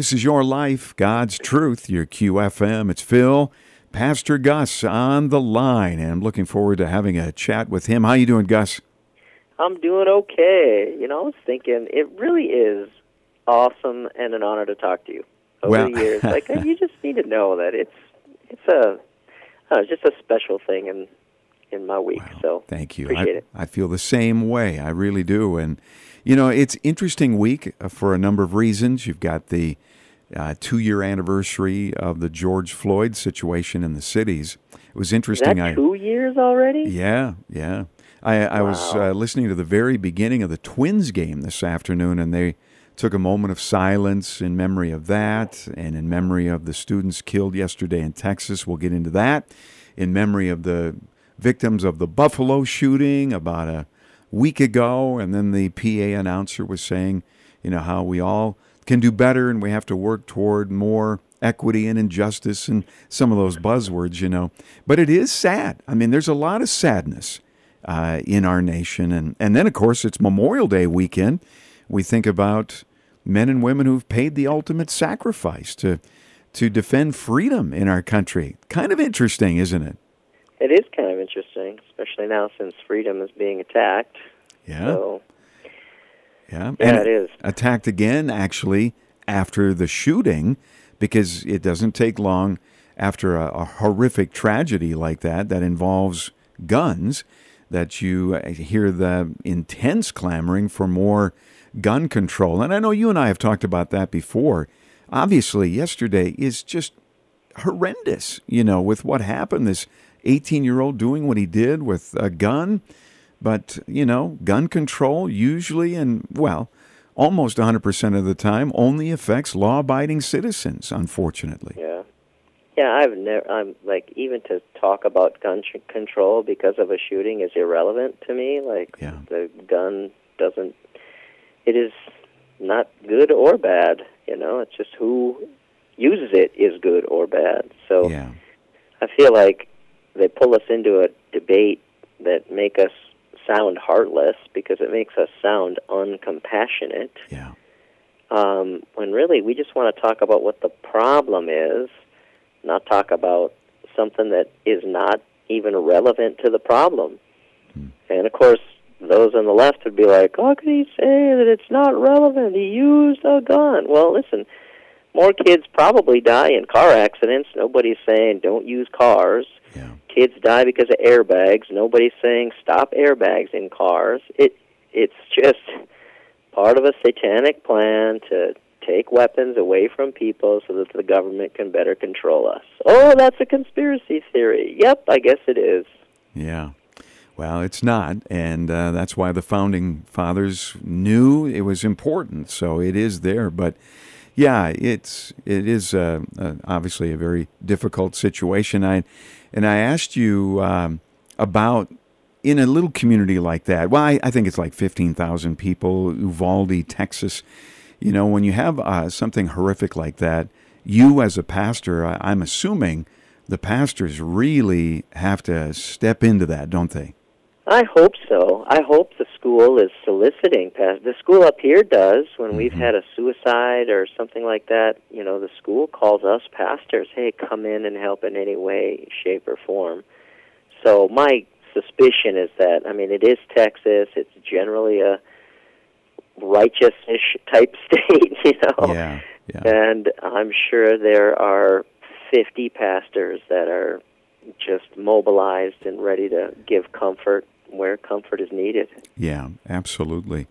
This is your life, God's truth, your QFM. It's Phil, Pastor Gus on the line, and I'm looking forward to having a chat with him. How you doing, Gus? I'm doing okay. You know, I was thinking it really is awesome and an honor to talk to you over Well- the years. Like you just need to know that it's it's a uh, just a special thing in in my week. so Thank you. Appreciate I, it. I feel the same way. I really do. And, you know, it's interesting week uh, for a number of reasons. You've got the uh, two year anniversary of the George Floyd situation in the cities. It was Is interesting. that I, two years already? Yeah, yeah. I, I was uh, listening to the very beginning of the Twins game this afternoon, and they took a moment of silence in memory of that and in memory of the students killed yesterday in Texas. We'll get into that. In memory of the victims of the Buffalo shooting about a week ago. And then the PA announcer was saying, you know, how we all can do better and we have to work toward more equity and injustice and some of those buzzwords, you know. But it is sad. I mean, there's a lot of sadness uh, in our nation. And, and then, of course, it's Memorial Day weekend. We think about men and women who've paid the ultimate sacrifice to, to defend freedom in our country. Kind of interesting, isn't it? It is kind of interesting, especially now since freedom is being attacked. Yeah. So Yeah, Yeah, and it is. attacked again actually after the shooting, because it doesn't take long after a, a horrific tragedy like that that involves guns that you uh, hear the intense clamoring for more gun control. And I know you and I have talked about that before. Obviously, yesterday is just horrendous, you know, with what happened. This 18 year old doing what he did with a gun. But, you know, gun control usually, and well, almost 100% of the time, only affects law abiding citizens, unfortunately. yeah, yeah. I've never. I'm like even to talk about gun control because of a shooting is irrelevant to me. Like Yeah. the gun doesn't. It is not good or bad. You know, it's just who uses it is good or bad. So Yeah. I feel like they pull us into a debate that make us sound heartless because it makes us sound uncompassionate. Yeah. Um, when really we just want to talk about what the problem is, not talk about something that is not even relevant to the problem. And of course, those on the left would be like, "How can he say that it's not relevant? He used a gun." Well, listen, more kids probably die in car accidents. Nobody's saying don't use cars. Yeah. Kids die because of airbags. Nobody's saying stop airbags in cars. It it's just part of a satanic plan to take weapons away from people so that the government can better control us. Oh, that's a conspiracy theory. Yep, I guess it is. Yeah. Well, it's not, and uh, that's why the founding fathers knew it was important. So it is there, but yeah, it's it is uh, uh, obviously a very difficult situation. I and I asked you um, about in a little community like that. Well, I, I think it's like fifteen thousand people, Uvalde, Texas. You know, when you have uh, something horrific like that, you as a pastor, I, I'm assuming the pastors really have to step into that, don't they? I hope so. I hope the school is soliciting past the school up here does when we've mm-hmm. had a suicide or something like that, you know, the school calls us pastors, "Hey, come in and help in any way, shape or form." So my suspicion is that I mean, it is Texas. It's generally a righteous-ish type state, you know. Yeah, yeah. And I'm sure there are 50 pastors that are just mobilized and ready to give comfort where comfort is needed. Yeah, absolutely.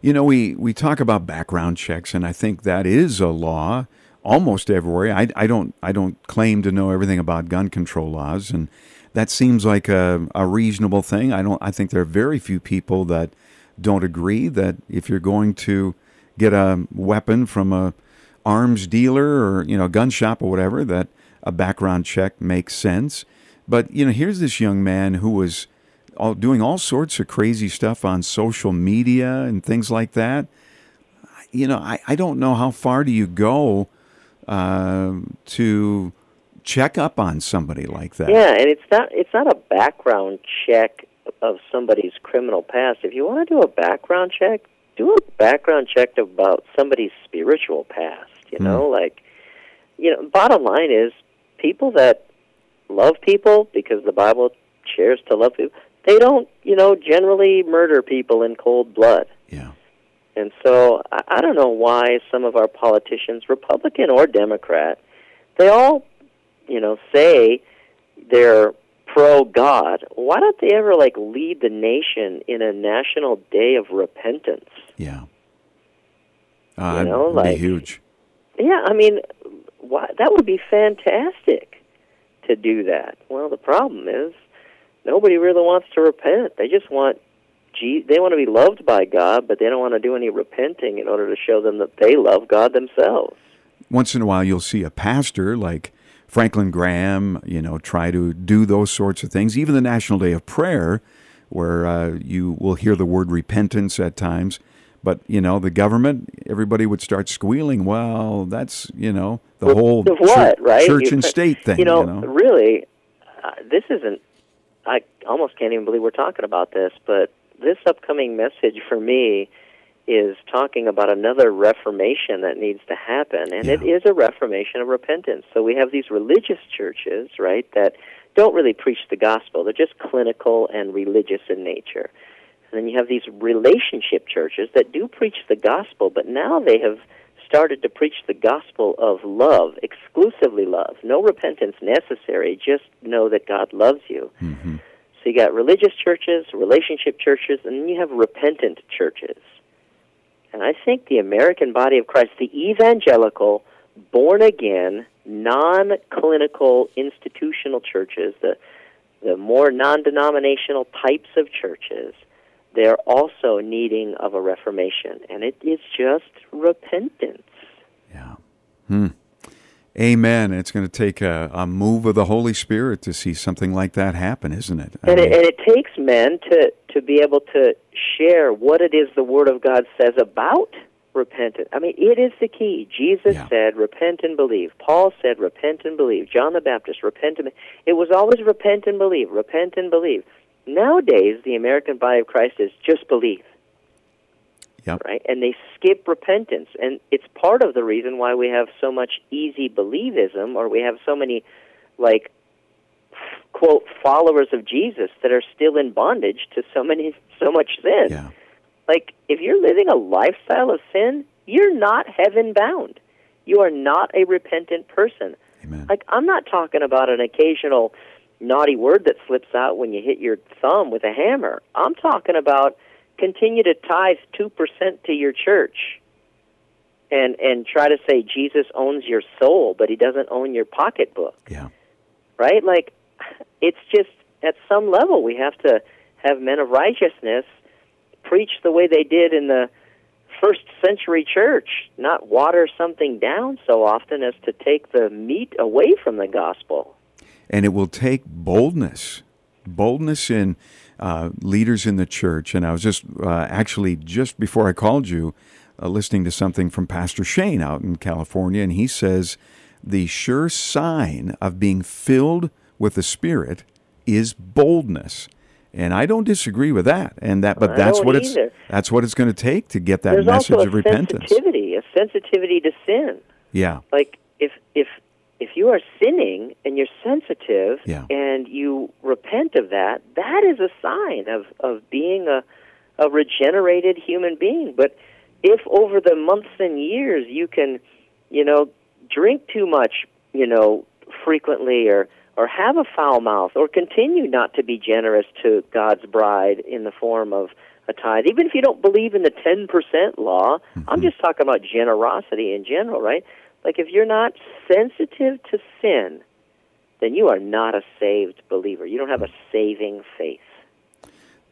You know, we, we talk about background checks, and I think that is a law almost everywhere. I, I don't I don't claim to know everything about gun control laws, and that seems like a, a reasonable thing. I don't. I think there are very few people that don't agree that if you're going to get a weapon from a arms dealer or you know a gun shop or whatever, that a background check makes sense. But you know, here's this young man who was all, doing all sorts of crazy stuff on social media and things like that. You know, I, I don't know how far do you go uh, to check up on somebody like that. Yeah, and it's not it's not a background check of somebody's criminal past. If you want to do a background check, do a background check about somebody's spiritual past. You know, like you know, bottom line is people that love people because the Bible shares to love people. They don't, you know, generally murder people in cold blood. Yeah. And so I, I don't know why some of our politicians, Republican or Democrat, they all, you know, say they're pro God. Why don't they ever like lead the nation in a national day of repentance? Yeah. Uh, You know, it'd be like- huge. Yeah, I mean, why, that would be fantastic to do that. Well, the problem is nobody really wants to repent. They just want they want to be loved by God, but they don't want to do any repenting in order to show them that they love God themselves. Once in a while, you'll see a pastor like Franklin Graham, you know, try to do those sorts of things. Even the National Day of Prayer, where uh, you will hear the word repentance at times. But you know, the government, everybody would start squealing. Well, that's you know the whole what, chur- right? church You- and state thing. You know, really, uh, this isn't. I almost can't even believe we're talking about this, but this upcoming message for me is talking about another reformation that needs to happen, and it Yeah. is a reformation of repentance. So we have these religious churches, right, that don't really preach the gospel; they're just clinical and religious in nature. And then you have these relationship churches that do preach the gospel, but now they have started to preach the gospel of love, exclusively love. No repentance necessary, just know that God loves you. Mhm. So you got religious churches, relationship churches, and then you have repentant churches. And I think the American body of Christ, the evangelical, born again, non clinical institutional churches, the the more non denominational types of churches, they're also needing of a reformation. And it is just repentance. Yeah. Hmm. Amen. It's going to take a, a move of the Holy Spirit to see something like that happen, isn't it? And it, and it takes men to, to be able to share what it is the Word of God says about repentance. I mean, it is the key. Jesus Yeah. said, repent and believe. Paul said, repent and believe. John the Baptist, repent and It was always repent and believe, repent and believe. Nowadays, the American body of Christ is just believe. Yep. Right? And they skip repentance. And it's part of the reason why we have so much easy believism or we have so many, like, quote, followers of Jesus that are still in bondage to so many, so much sin. yeah. Like, if you're living a lifestyle of sin, you're not heaven bound. You are not a repentant person. Amen. Like, I'm not talking about an occasional naughty word that slips out when you hit your thumb with a hammer. I'm talking about continue to tithe 2% to your church and, and try to say Jesus owns your soul, but he doesn't own your pocketbook Yeah. right? Like, it's just at some level we have to have men of righteousness preach the way they did in the first century church, not water something down so often as to take the meat away from the gospel. And it will take boldness, boldness in uh, leaders in the church. And I was just uh, actually just before I called you, uh, listening to something from Pastor Shane out in California, and he says the sure sign of being filled with the Spirit is boldness. And I don't disagree with that. And that, but I that's what it's that's what it's going to take to get that There's message also a of repentance. sensitivity, a sensitivity to sin. Yeah, Like if if if you are sinning and you're sensitive Yeah. and you repent of that, that is a sign of of being a a regenerated human being. But if over the months and years you can, you know, drink too much, you know, frequently or or have a foul mouth or continue not to be generous to God's bride in the form of a tithe, even if you don't believe in the 10% law, I'm mm-hmm. just talking about generosity in general, right? Like if you're not sensitive to sin, then you are not a saved believer. You don't have a saving faith.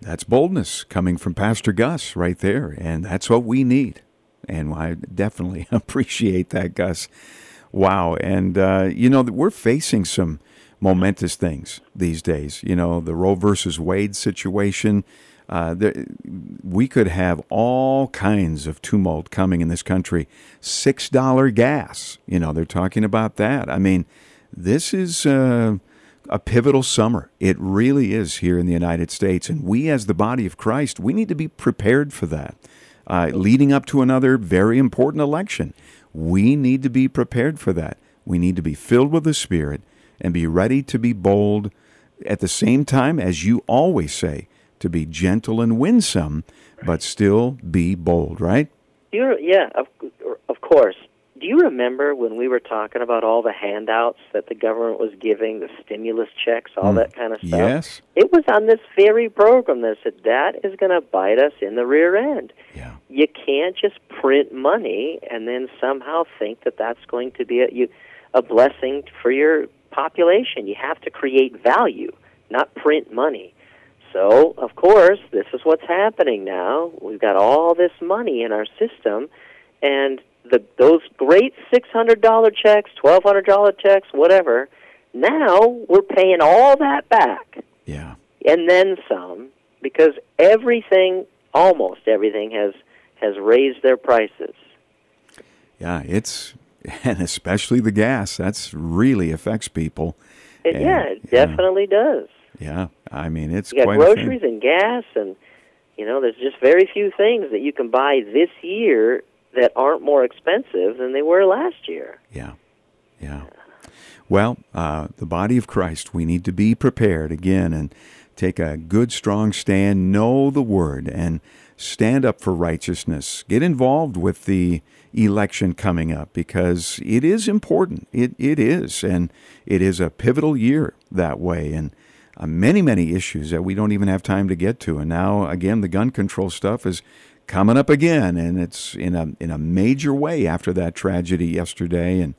That's boldness coming from Pastor Gus right there. And that's what we need. And I definitely appreciate that, Gus. Wow. And, uh, you know, we're facing some momentous things these days. You know, the Roe versus Wade situation. Uh, there, we could have all kinds of tumult coming in this country. $6 gas. You know, they're talking about that. I mean, this is. Uh, a pivotal summer. It really is here in the United States. And we, as the body of Christ, we need to be prepared for that. uh, leading up to another very important election. We need to be prepared for that. We need to be filled with the Spirit and be ready to be bold at the same time, as you always say, to be gentle and winsome, but still be bold, right? You're, yeah, of, of course. Do you remember when we were talking about all the handouts that the government was giving, the stimulus checks, all mm. that kind of stuff? Yes. It was on this very program that said that is going to bite us in the rear end. Yeah. You can't just print money and then somehow think that that's going to be a, you, a blessing for your population. You have to create value, not print money. So, of course, this is what's happening now. We've got all this money in our system, and the those great six hundred dollar checks, twelve hundred dollar checks, whatever. Now we're paying all that back. Yeah. And then some, because everything, almost everything, has has raised their prices. Yeah, it's and especially the gas. That's really affects people. It, and, yeah, it definitely does. Yeah, I mean it's you got groceries and gas, and you know, there's just very few things that you can buy this year that aren't more expensive than they were last year. Yeah, yeah. Well, uh, the body of Christ, we need to be prepared again and take a good, strong stand, know the word, and stand up for righteousness. Get involved with the election coming up because it is important. It, it is. And it is a pivotal year that way. And uh, many, many issues that we don't even have time to get to. And now, again, the gun control stuff is coming up again, and it's in a in a major way after that tragedy yesterday. And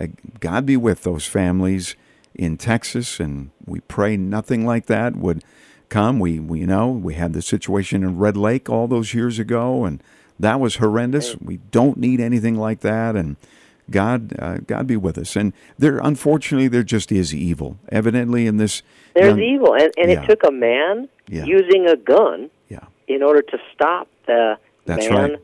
uh, God be with those families in Texas, and we pray nothing like that would come. We we you know we had the situation in Red Lake all those years ago, and that was horrendous. We don't need anything like that, and. God, uh, God be with us. And there, unfortunately, there just is evil. Evidently, in this, there's young, evil, and, and yeah. it took a man yeah. using a gun yeah. in order to stop the That's man right.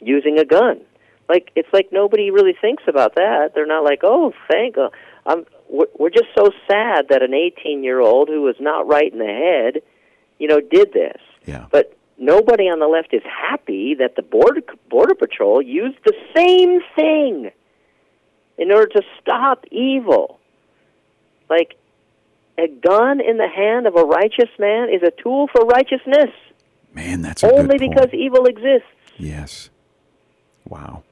using a gun. Like it's like nobody really thinks about that. They're not like, oh, thank. God. I'm. We're, we're just so sad that an 18 year old who was not right in the head, you know, did this. Yeah. But nobody on the left is happy that the border border patrol used the same thing in order to stop evil. Like a gun in the hand of a righteous man is a tool for righteousness. Man, that's only because evil exists. Yes. Wow.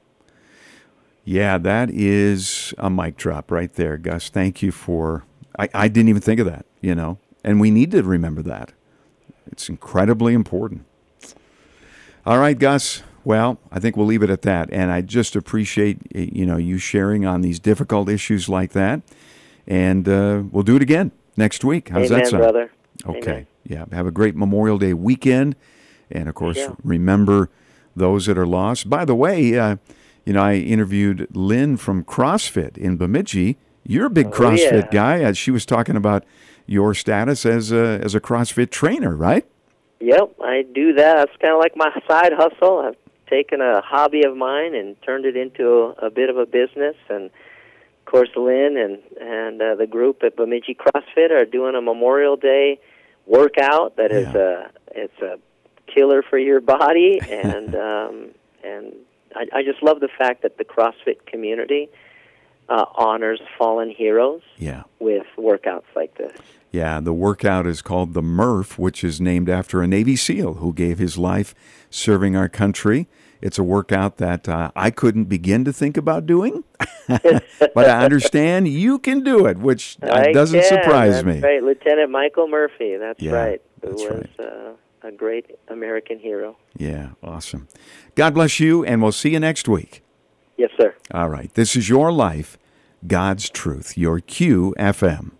Yeah, that is a mic drop right there, Gus. Thank you for. I, I didn't even think of that, you know, and we need to remember that. It's incredibly important. All right, Gus. Well, I think we'll leave it at that. And I just appreciate you know you sharing on these difficult issues like that. And uh, we'll do it again next week. How's Amen, that sound? brother? Okay. Amen. Yeah. Have a great Memorial Day weekend. And of course, yeah. remember those that are lost. By the way, uh, you know, I interviewed Lynn from CrossFit in Bemidji. You're a big oh, CrossFit yeah. guy. As she was talking about your status as a, as a CrossFit trainer, right? Yep, I do that. It's kind of like my side hustle. I've taken a hobby of mine and turned it into a, a bit of a business. And of course, Lynn and and uh, the group at Bemidji CrossFit are doing a Memorial Day workout that is Yeah. a it's a killer for your body, and um, and I, I just love the fact that the CrossFit community uh, honors fallen heroes Yeah. with workouts like this. Yeah, the workout is called the Murph, which is named after a Navy SEAL who gave his life serving our country. It's a workout that uh, I couldn't begin to think about doing, but I understand you can do it, which I doesn't can, surprise that's me. Right, Lieutenant Michael Murphy. That's Yeah, right. Who that's was uh, a great American hero. Yeah, awesome. God bless you, and we'll see you next week. Yes, sir. All right, this is your life, God's truth, your QFM.